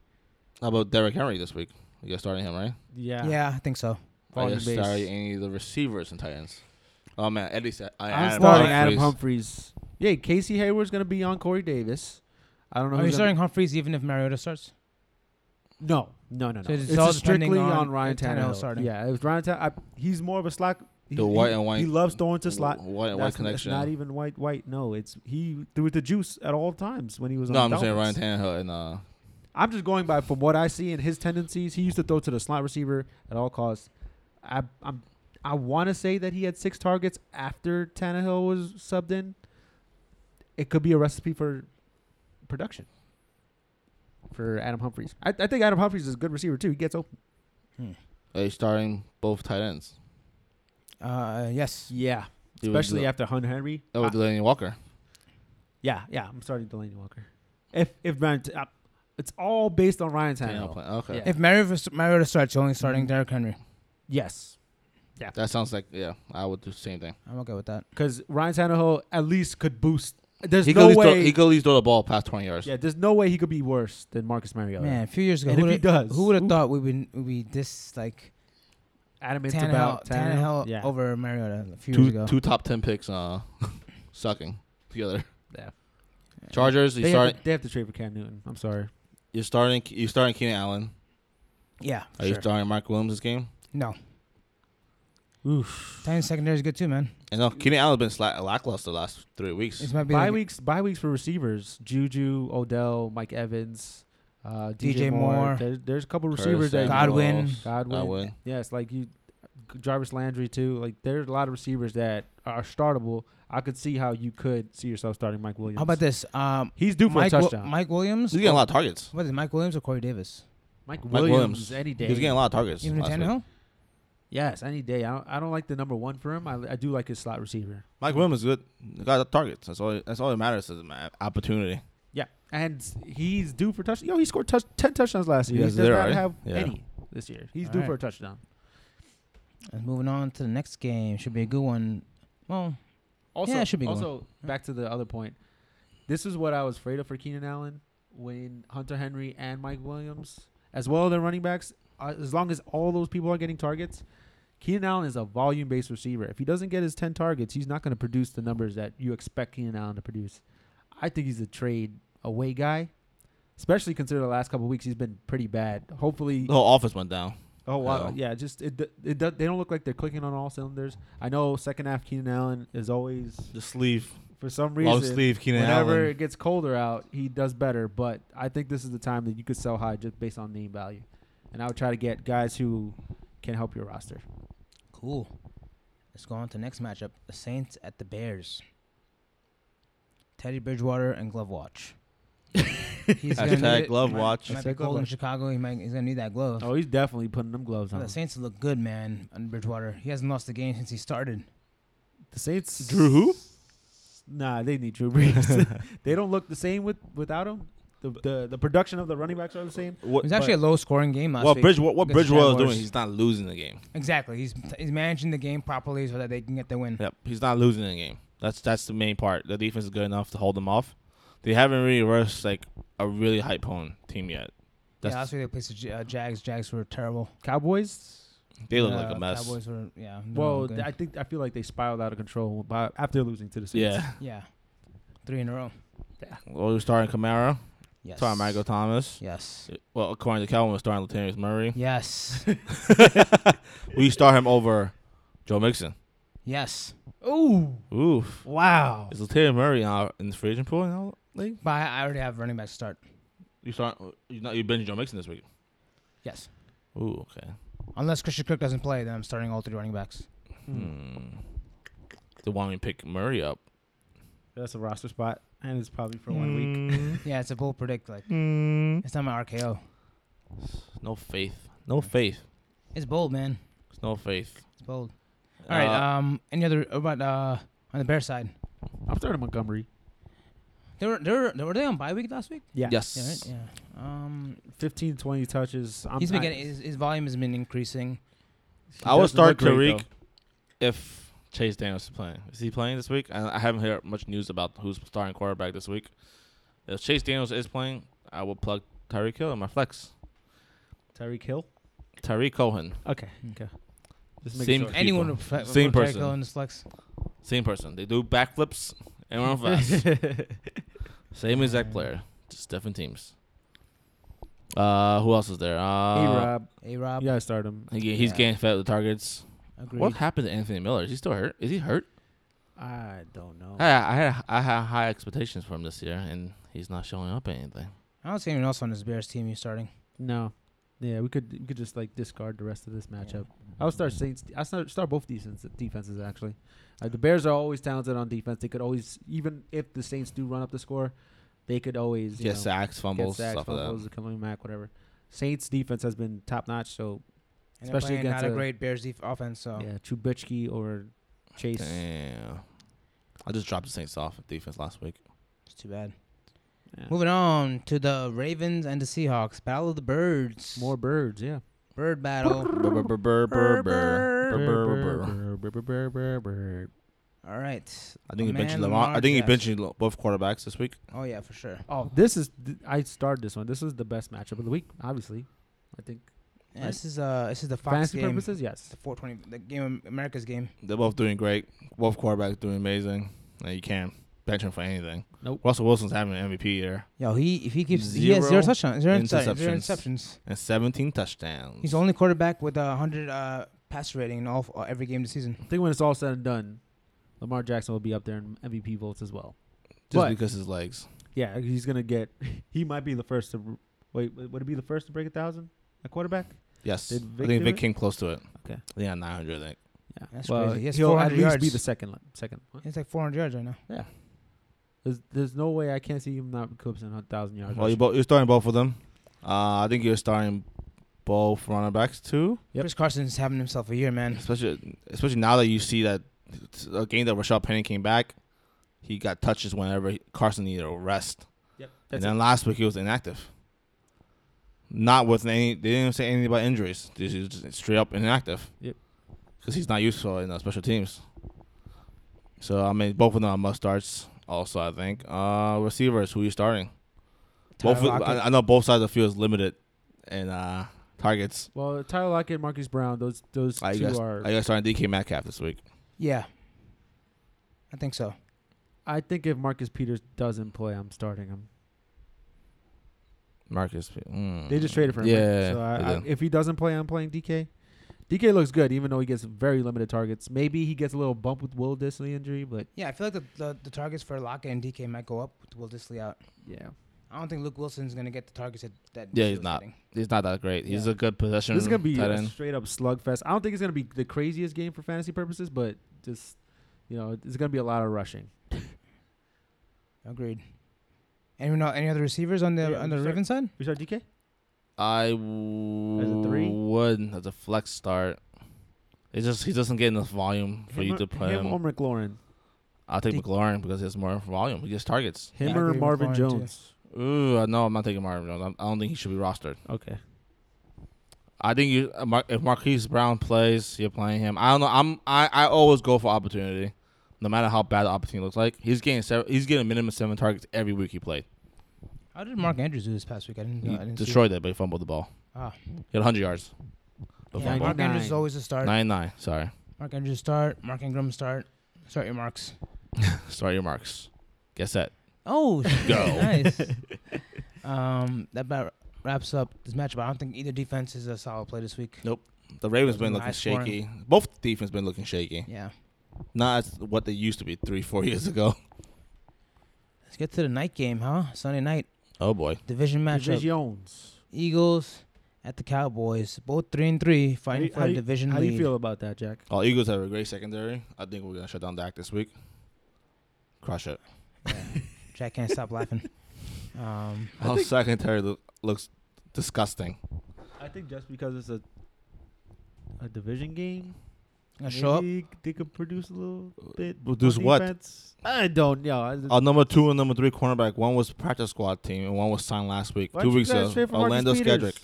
[SPEAKER 3] How about Derrick Henry this week? You're starting him, right?
[SPEAKER 1] Yeah,
[SPEAKER 2] Yeah, I think so.
[SPEAKER 3] Are you
[SPEAKER 1] base.
[SPEAKER 3] starting any of the receivers and Titans? Oh man, at least I
[SPEAKER 1] I'm
[SPEAKER 3] Adam
[SPEAKER 1] starting
[SPEAKER 3] Humphries.
[SPEAKER 1] Adam Humphries. Yeah, Casey Hayward's gonna be on Corey Davis. I don't know.
[SPEAKER 2] Are you
[SPEAKER 1] who's
[SPEAKER 2] starting
[SPEAKER 1] gonna-
[SPEAKER 2] Humphries even if Mariota starts?
[SPEAKER 1] No, no, no, no.
[SPEAKER 2] So it's
[SPEAKER 1] it's
[SPEAKER 2] all
[SPEAKER 1] strictly on,
[SPEAKER 2] on
[SPEAKER 1] Ryan
[SPEAKER 2] if Tannehill
[SPEAKER 1] Tannehill.
[SPEAKER 2] starting.
[SPEAKER 1] Yeah, if Ryan Tannehill, he's more of a slack. He,
[SPEAKER 3] The white
[SPEAKER 1] he-
[SPEAKER 3] and white-
[SPEAKER 1] He loves throwing to slot.
[SPEAKER 3] White and white connection.
[SPEAKER 1] It's not even white, white. No, it's he threw it to juice at all times when he was.
[SPEAKER 3] no,
[SPEAKER 1] on
[SPEAKER 3] I'm
[SPEAKER 1] the
[SPEAKER 3] saying Ryan Tannehill and uh,
[SPEAKER 1] I'm just going by from what I see in his tendencies. He used to throw to the slot receiver at all costs. I I'm I want to say that he had six targets after Tannehill was subbed in. It could be a recipe for production for Adam Humphries. I, I think Adam Humphries is a good receiver too. He gets open.
[SPEAKER 3] are you starting both tight ends?
[SPEAKER 2] Uh, yes.
[SPEAKER 1] Yeah,
[SPEAKER 3] You would
[SPEAKER 1] especially
[SPEAKER 3] do-
[SPEAKER 1] after Hunt Henry.
[SPEAKER 3] Oh, with
[SPEAKER 1] I-
[SPEAKER 3] Delanie Walker.
[SPEAKER 1] yeah, yeah. I'm starting Delanie Walker. If if Ryan, T- uh, it's all based on Ryan
[SPEAKER 3] Tannehill
[SPEAKER 1] Tannehill.
[SPEAKER 3] Okay.
[SPEAKER 1] Yeah.
[SPEAKER 2] If Mariota, Mariota starts, you're only starting
[SPEAKER 1] Mhm.
[SPEAKER 2] Derrick Henry.
[SPEAKER 1] Yes, Yeah.
[SPEAKER 3] That sounds like yeah. I would do the same thing.
[SPEAKER 2] I'm okay with that.
[SPEAKER 1] because Ryan Tannehill at least could boost. There's
[SPEAKER 3] He could,
[SPEAKER 1] no
[SPEAKER 3] at least throw,
[SPEAKER 1] way.
[SPEAKER 3] he could at least throw the ball past 20 yards.
[SPEAKER 1] yeah, there's no way he could be worse than Marcus Mariota.
[SPEAKER 2] Man, a few years ago,
[SPEAKER 1] And
[SPEAKER 2] who
[SPEAKER 1] if he
[SPEAKER 2] would've-
[SPEAKER 1] does,
[SPEAKER 2] who would have
[SPEAKER 1] oof.
[SPEAKER 2] thought we would we be this like
[SPEAKER 1] adamant
[SPEAKER 2] Tannehill,
[SPEAKER 1] about
[SPEAKER 2] Tannehill,
[SPEAKER 1] Yeah,
[SPEAKER 2] over Mariota a few years
[SPEAKER 3] Two
[SPEAKER 2] ago?
[SPEAKER 3] two top 10 picks uh sucking together.
[SPEAKER 1] yeah.
[SPEAKER 3] Chargers, you
[SPEAKER 1] They
[SPEAKER 3] start
[SPEAKER 1] have, to, they have to trade for Cam Newton. I'm sorry.
[SPEAKER 3] you're starting you're starting Keenan Allen.
[SPEAKER 2] Yeah,
[SPEAKER 3] Are you
[SPEAKER 2] sure.
[SPEAKER 3] starting Mark Williams this game?
[SPEAKER 2] No,
[SPEAKER 1] Oof.
[SPEAKER 2] Titans secondary is good too, man.
[SPEAKER 3] And no, Keenan Allen's been sla- lackluster the last three weeks.
[SPEAKER 2] This might be
[SPEAKER 1] Bye
[SPEAKER 2] like,
[SPEAKER 1] weeks. Bye weeks for receivers. Juju, Odell, Mike Evans, uh, DJ,
[SPEAKER 2] DJ
[SPEAKER 1] Moore.
[SPEAKER 2] Moore.
[SPEAKER 1] There's, there's a couple
[SPEAKER 3] Curtis
[SPEAKER 1] receivers that
[SPEAKER 3] Samuel,
[SPEAKER 2] Godwin.
[SPEAKER 1] Godwin.
[SPEAKER 3] Godwin.
[SPEAKER 1] Yes, like you, Jarvis Landry too. Like there's a lot of receivers that are startable. I could see how you could see yourself starting Mike Williams.
[SPEAKER 2] How about this? Um,
[SPEAKER 1] He's due for
[SPEAKER 2] Mike,
[SPEAKER 1] a
[SPEAKER 2] Wi-
[SPEAKER 1] touchdown.
[SPEAKER 2] Mike Williams.
[SPEAKER 3] He's getting a lot of targets.
[SPEAKER 2] What is it, Mike Williams or Corey Davis?
[SPEAKER 1] Mike
[SPEAKER 3] Mike
[SPEAKER 1] Williams,
[SPEAKER 3] Williams.
[SPEAKER 1] any day.
[SPEAKER 3] He's getting a lot of targets.
[SPEAKER 2] Even
[SPEAKER 3] last week.
[SPEAKER 2] Tannehill.
[SPEAKER 1] Yes, any day. I don't, I don't like the number one for him. I, I do like his slot receiver.
[SPEAKER 3] Mike Williams is good. He got the targets. That's all. That's all that matters is man, opportunity.
[SPEAKER 1] Yeah, and he's due for touch. Yo, he scored touch, ten touchdowns last year.
[SPEAKER 3] Yes,
[SPEAKER 1] he does
[SPEAKER 3] there,
[SPEAKER 1] not
[SPEAKER 3] right?
[SPEAKER 1] have
[SPEAKER 3] Yeah.
[SPEAKER 1] any this year. He's
[SPEAKER 2] All
[SPEAKER 1] due
[SPEAKER 2] right.
[SPEAKER 1] for a touchdown.
[SPEAKER 2] And moving on to the next game. Should be a good one. Well,
[SPEAKER 1] Also,
[SPEAKER 2] Yeah, it should be a good
[SPEAKER 1] also back to the other point. This is what I was afraid of for Keenan Allen when Hunter Henry and Mike Williams, as well as their running backs, uh, as long as all those people are getting targets, Keenan Allen is a volume-based receiver. If he doesn't get his ten targets, he's not going to produce the numbers that you expect Keenan Allen to produce. I think he's a trade away guy, especially considering the last couple of weeks he's been pretty bad. Hopefully,
[SPEAKER 3] The whole office went down.
[SPEAKER 1] Oh wow,
[SPEAKER 3] Oh.
[SPEAKER 1] yeah. Just it, it, it they don't look like they're clicking on all cylinders. I know second half Keenan Allen is always
[SPEAKER 3] The sleeve,
[SPEAKER 1] for some
[SPEAKER 3] long
[SPEAKER 1] reason
[SPEAKER 3] sleeve. Keenan
[SPEAKER 1] whenever
[SPEAKER 3] Allen.
[SPEAKER 1] it gets colder out, he does better. But I think this is the time that you could sell high just based on name value, and I would try to get guys who can help your roster.
[SPEAKER 2] Cool. Let's go on to the next matchup. The Saints at the Bears. Teddy Bridgewater and Glove Watch. He's gonna need
[SPEAKER 3] Hashtag glove
[SPEAKER 2] He might-
[SPEAKER 3] watch.
[SPEAKER 2] It might be cold in. Chicago. He might. He's gonna need that glove.
[SPEAKER 1] Oh, he's definitely putting them gloves on.
[SPEAKER 2] the Saints look good, man. On Bridgewater, he hasn't lost a game since he started.
[SPEAKER 1] The Saints.
[SPEAKER 3] Drew who?
[SPEAKER 1] Nah, they need Drew Brees. they don't look the same with without him. The, the the production of the running backs are the same.
[SPEAKER 3] What?
[SPEAKER 2] It was actually a low-scoring game last
[SPEAKER 3] What
[SPEAKER 2] week.
[SPEAKER 3] Bridge? What, what
[SPEAKER 2] against
[SPEAKER 3] Bridgewater is doing? He's not losing the game.
[SPEAKER 2] Exactly. He's he's managing the game properly so that they can get the win.
[SPEAKER 3] Yep, he's not losing the game. That's that's the main part. The defense is good enough to hold them off. They haven't really rushed like a really hype honed team yet. That's,
[SPEAKER 2] yeah, last week they played the J- uh, Jags. Jags were terrible.
[SPEAKER 1] Cowboys.
[SPEAKER 3] they look
[SPEAKER 2] Uh,
[SPEAKER 3] like a mess.
[SPEAKER 2] Cowboys were yeah.
[SPEAKER 1] Well. I think I feel like they spiraled out of control by, after losing to the Saints.
[SPEAKER 3] yeah.
[SPEAKER 2] yeah, three in a row.
[SPEAKER 3] Well, we're starting Kamara,
[SPEAKER 2] Yes.
[SPEAKER 3] starting Michael Thomas.
[SPEAKER 2] Yes.
[SPEAKER 3] Well, according to Calvin, we're starting Latavius Murray.
[SPEAKER 2] Yes.
[SPEAKER 3] we start him over Joe Mixon.
[SPEAKER 2] yes.
[SPEAKER 1] Ooh,
[SPEAKER 3] Oof.
[SPEAKER 1] wow.
[SPEAKER 3] Is Latavius Murray out in the free agent pool in the league?
[SPEAKER 2] But I, I already have running back start.
[SPEAKER 3] You start. You not you bench Joe Mixon this week.
[SPEAKER 2] Yes.
[SPEAKER 3] Ooh, okay.
[SPEAKER 2] Unless Christian Kirk doesn't play, then I'm starting all three running backs.
[SPEAKER 3] Hmm. They want me to pick Murray up
[SPEAKER 1] That's a roster spot, and it's probably for one week.
[SPEAKER 3] week.
[SPEAKER 2] Yeah, it's a bold predict. Like
[SPEAKER 3] Hmm.
[SPEAKER 2] it's not my RKO.
[SPEAKER 3] No faith. No faith.
[SPEAKER 2] It's bold, man.
[SPEAKER 3] It's no faith.
[SPEAKER 2] It's bold. All right.
[SPEAKER 3] Uh,
[SPEAKER 2] Um. Any other about uh on the Bear side?
[SPEAKER 1] I'm starting Montgomery.
[SPEAKER 2] They were they were were they on bye week last week?
[SPEAKER 1] Yeah.
[SPEAKER 3] yes.
[SPEAKER 2] Yeah. Right? Yeah. Um.
[SPEAKER 1] 15, 20 touches. I'm,
[SPEAKER 2] he's been
[SPEAKER 1] I-
[SPEAKER 2] getting his, his volume has been increasing.
[SPEAKER 1] he
[SPEAKER 3] I would
[SPEAKER 1] doesn't
[SPEAKER 3] start
[SPEAKER 1] look great,
[SPEAKER 3] Tarik if Chase Daniels is playing. Is he playing this week? I, I haven't heard much news about who's starting quarterback this week. If Chase Daniels is playing, I will plug Tyreek Hill in my flex.
[SPEAKER 1] Tyreek Hill.
[SPEAKER 3] Tyreek Cohen,
[SPEAKER 1] Okay. Okay. Just
[SPEAKER 3] Same-
[SPEAKER 1] sure.
[SPEAKER 2] Anyone
[SPEAKER 3] People.
[SPEAKER 2] would fle-
[SPEAKER 3] Same
[SPEAKER 2] would
[SPEAKER 3] person.
[SPEAKER 2] In this flex.
[SPEAKER 3] same person. They do backflips and run fast. same exact player, just different teams. Uh, who else is there? Uh,
[SPEAKER 1] A-Rob.
[SPEAKER 2] A Rob.
[SPEAKER 1] You gotta start him.
[SPEAKER 3] he, he's
[SPEAKER 2] Yeah.
[SPEAKER 3] getting fed with targets.
[SPEAKER 2] Agreed.
[SPEAKER 3] What happened to Anthony Miller? Is he still hurt? Is he hurt?
[SPEAKER 1] I don't know.
[SPEAKER 3] I, I had I had high expectations for him this year, and he's not showing up at anything.
[SPEAKER 2] I don't see anyone else on this Bears team he's starting.
[SPEAKER 1] No. Yeah, we could we could just like discard the rest of this matchup. I would start Saints. I start start both defense defenses actually. Uh, the Bears are always talented on defense. They could always even if the Saints do run up the score, they could always you
[SPEAKER 3] Get
[SPEAKER 1] know,
[SPEAKER 3] sacks, fumbles,
[SPEAKER 1] get sacks,
[SPEAKER 3] stuff
[SPEAKER 1] fumbles,
[SPEAKER 3] like
[SPEAKER 1] coming back, whatever. Saints defense has been top notch. So
[SPEAKER 2] And
[SPEAKER 1] Especially
[SPEAKER 2] playing
[SPEAKER 1] against
[SPEAKER 2] not a
[SPEAKER 1] a-
[SPEAKER 2] great Bears def- offense. So
[SPEAKER 1] yeah, Trubisky or. Chase.
[SPEAKER 3] Damn. I just dropped the Saints off at defense last week.
[SPEAKER 2] it's too bad.
[SPEAKER 1] Yeah.
[SPEAKER 2] Moving on to the Ravens and the Seahawks. Battle of the Birds.
[SPEAKER 1] More birds, yeah.
[SPEAKER 2] bird battle. All right.
[SPEAKER 3] I think he
[SPEAKER 2] My
[SPEAKER 3] benching Lamar. I think he
[SPEAKER 2] Jackson.
[SPEAKER 3] benching both quarterbacks this week.
[SPEAKER 2] Oh yeah, for sure.
[SPEAKER 1] Oh, this is th- I started this one. This is the best matchup of the week, obviously. I think
[SPEAKER 2] Yeah,
[SPEAKER 1] Right.
[SPEAKER 2] This is uh this is the Fox
[SPEAKER 1] fantasy
[SPEAKER 2] game.
[SPEAKER 1] purposes, yes.
[SPEAKER 2] The 420 the game America's game.
[SPEAKER 3] They're both doing great. Both quarterbacks doing amazing. And you can't bench him for anything.
[SPEAKER 1] Nope.
[SPEAKER 3] Russell Wilson's having an MVP year
[SPEAKER 2] Yo, he if he keeps he has
[SPEAKER 3] Zero
[SPEAKER 2] zero touchdowns, zero, sorry, zero
[SPEAKER 3] interceptions.
[SPEAKER 2] interceptions.
[SPEAKER 3] and 17 touchdowns.
[SPEAKER 2] He's the only quarterback with a hundred uh pass rating in all uh, every game this season.
[SPEAKER 1] I think when it's all said and done, Lamar Jackson will be up there in MVP votes as well.
[SPEAKER 3] just
[SPEAKER 1] but-
[SPEAKER 3] because his legs.
[SPEAKER 1] Yeah, he's gonna get. He might be the first to. Wait, would it be the first to break a thousand? A quarterback?
[SPEAKER 3] Yes,
[SPEAKER 1] Did
[SPEAKER 3] I think
[SPEAKER 1] do
[SPEAKER 3] Vic
[SPEAKER 1] it?
[SPEAKER 3] came close to it.
[SPEAKER 1] Okay.
[SPEAKER 3] I think at 900. I think.
[SPEAKER 1] Yeah,
[SPEAKER 2] That's
[SPEAKER 1] well,
[SPEAKER 2] crazy. He has
[SPEAKER 1] he'll at
[SPEAKER 2] 400
[SPEAKER 1] least be the second. Second. What?
[SPEAKER 2] It's like 400 yards right now. Yeah.
[SPEAKER 1] There's, there's no way I can't see him not eclipsing a thousand yards.
[SPEAKER 3] Well, you
[SPEAKER 1] rushing.
[SPEAKER 3] bo- you're starting both of them. Uh, I think you're starting both running backs too.
[SPEAKER 1] Yep.
[SPEAKER 2] Chris Carson's having himself a year, man.
[SPEAKER 3] Especially especially now that you see that it's a game that Rashad Penny came back, he got touches whenever he- Carson needed a rest.
[SPEAKER 1] Yep.
[SPEAKER 3] and then last week he was inactive. Not with any. They didn't say anything about injuries. This is just straight up inactive.
[SPEAKER 1] Yep.
[SPEAKER 3] Because he's not useful in uh, special teams. So I mean, both of them are must starts. Also, I think uh, receivers. Who are you starting? Both.
[SPEAKER 2] Tyler
[SPEAKER 3] of-
[SPEAKER 2] Lockett.
[SPEAKER 3] I, I know both sides of the field is limited and uh, targets.
[SPEAKER 1] well, Tyler Lockett, Marquise Brown, those those
[SPEAKER 3] I
[SPEAKER 1] two
[SPEAKER 3] guess
[SPEAKER 1] are.
[SPEAKER 3] I guess starting DK Metcalf this week.
[SPEAKER 2] Yeah, I think so.
[SPEAKER 1] I think if Marcus Peters doesn't play, I'm starting him.
[SPEAKER 3] Marcus. Mm.
[SPEAKER 1] They just traded for him. right?
[SPEAKER 3] Yeah.
[SPEAKER 1] So I, I, if he doesn't play, I'm playing DK. DK looks good, even though he gets very limited targets. Maybe he gets a little bump with Will Dissly injury, but
[SPEAKER 2] Yeah, I feel like the, the, the targets for Lockett and DK might go up with Will Dissly out.
[SPEAKER 1] yeah,
[SPEAKER 2] I don't think Luke Willson's gonna get the targets that. that
[SPEAKER 3] Yeah, he's not.
[SPEAKER 2] getting.
[SPEAKER 3] He's not that great. He's a good possession.
[SPEAKER 1] this is gonna be a straight up slugfest. I don't think it's gonna be the craziest game for fantasy purposes, but just you know, it's gonna be a lot of rushing.
[SPEAKER 2] Agreed. Anyone know any other receivers on the
[SPEAKER 1] Yeah,
[SPEAKER 2] on the
[SPEAKER 1] start-
[SPEAKER 2] Raven side?
[SPEAKER 1] We start DK.
[SPEAKER 3] I
[SPEAKER 1] three?
[SPEAKER 3] would as a flex start. It's just he doesn't get enough volume for you
[SPEAKER 1] Him
[SPEAKER 3] to
[SPEAKER 1] or-
[SPEAKER 3] put
[SPEAKER 1] him
[SPEAKER 3] him.
[SPEAKER 1] or McLaurin.
[SPEAKER 3] I'll take
[SPEAKER 2] Think-
[SPEAKER 3] McLaurin because he has more volume. He gets targets.
[SPEAKER 1] Him
[SPEAKER 2] Yeah, I
[SPEAKER 1] or
[SPEAKER 2] agree with
[SPEAKER 1] Marvin
[SPEAKER 2] McLaurin, too.
[SPEAKER 1] Jones.
[SPEAKER 3] Ooh, no, I'm not taking Marvin Jones. I'm- I don't think he should be rostered.
[SPEAKER 1] Okay.
[SPEAKER 3] I think you uh, Mar- if Marquise Brown plays, you're playing him. I don't know. I'm I, I always go for opportunity, no matter how bad the opportunity looks like. He's getting seven, he's getting a minimum seven targets every week he played.
[SPEAKER 2] How did Mark Andrews do this past week? I didn't.
[SPEAKER 3] He
[SPEAKER 2] I didn't
[SPEAKER 3] destroyed it, but he fumbled the ball.
[SPEAKER 2] Ah,
[SPEAKER 3] He had 100 yards. But
[SPEAKER 2] yeah,
[SPEAKER 3] fumbled.
[SPEAKER 2] Mark Andrews is always a start.
[SPEAKER 3] 99. Sorry.
[SPEAKER 2] Mark Andrews start. Mark Ingram start. Start your marks.
[SPEAKER 3] Start your marks. Guess that.
[SPEAKER 2] Oh,
[SPEAKER 3] Go.
[SPEAKER 2] nice. um, that about wraps up this matchup. I don't think either defense is a solid play this week. Nope.
[SPEAKER 3] The Ravens been looking
[SPEAKER 2] high scoring.
[SPEAKER 3] shaky. Both defense been looking shaky.
[SPEAKER 2] Yeah.
[SPEAKER 3] Not as what they used to be three, four years ago.
[SPEAKER 2] Let's get to the night game, huh? Sunday night
[SPEAKER 3] Oh boy.
[SPEAKER 2] division matchup.
[SPEAKER 1] Divisions.
[SPEAKER 2] Eagles at the Cowboys. Both three and three, fighting
[SPEAKER 1] you-
[SPEAKER 2] for a
[SPEAKER 1] do you-
[SPEAKER 2] division
[SPEAKER 1] How
[SPEAKER 2] lead.
[SPEAKER 1] do you feel about that, Jack?
[SPEAKER 3] Oh, Eagles have a great secondary. I think we're gonna shut down Dak this week. Crush it.
[SPEAKER 2] Yeah. Jack can't stop laughing. Um,
[SPEAKER 1] I
[SPEAKER 3] Our secondary loo- looks disgusting.
[SPEAKER 1] I think just because it's a a division game,
[SPEAKER 2] gonna show up.
[SPEAKER 1] maybe they could produce a little bit.
[SPEAKER 3] Produce
[SPEAKER 1] on
[SPEAKER 3] what?
[SPEAKER 1] defense. I don't know. I-
[SPEAKER 3] Our number two and number three cornerback. One was practice squad team, and one was signed last week,
[SPEAKER 1] Why
[SPEAKER 3] two
[SPEAKER 1] don't you
[SPEAKER 3] weeks
[SPEAKER 1] guys
[SPEAKER 3] ago.
[SPEAKER 1] for Marcus
[SPEAKER 3] Orlando
[SPEAKER 1] Peters?
[SPEAKER 3] Scandrick.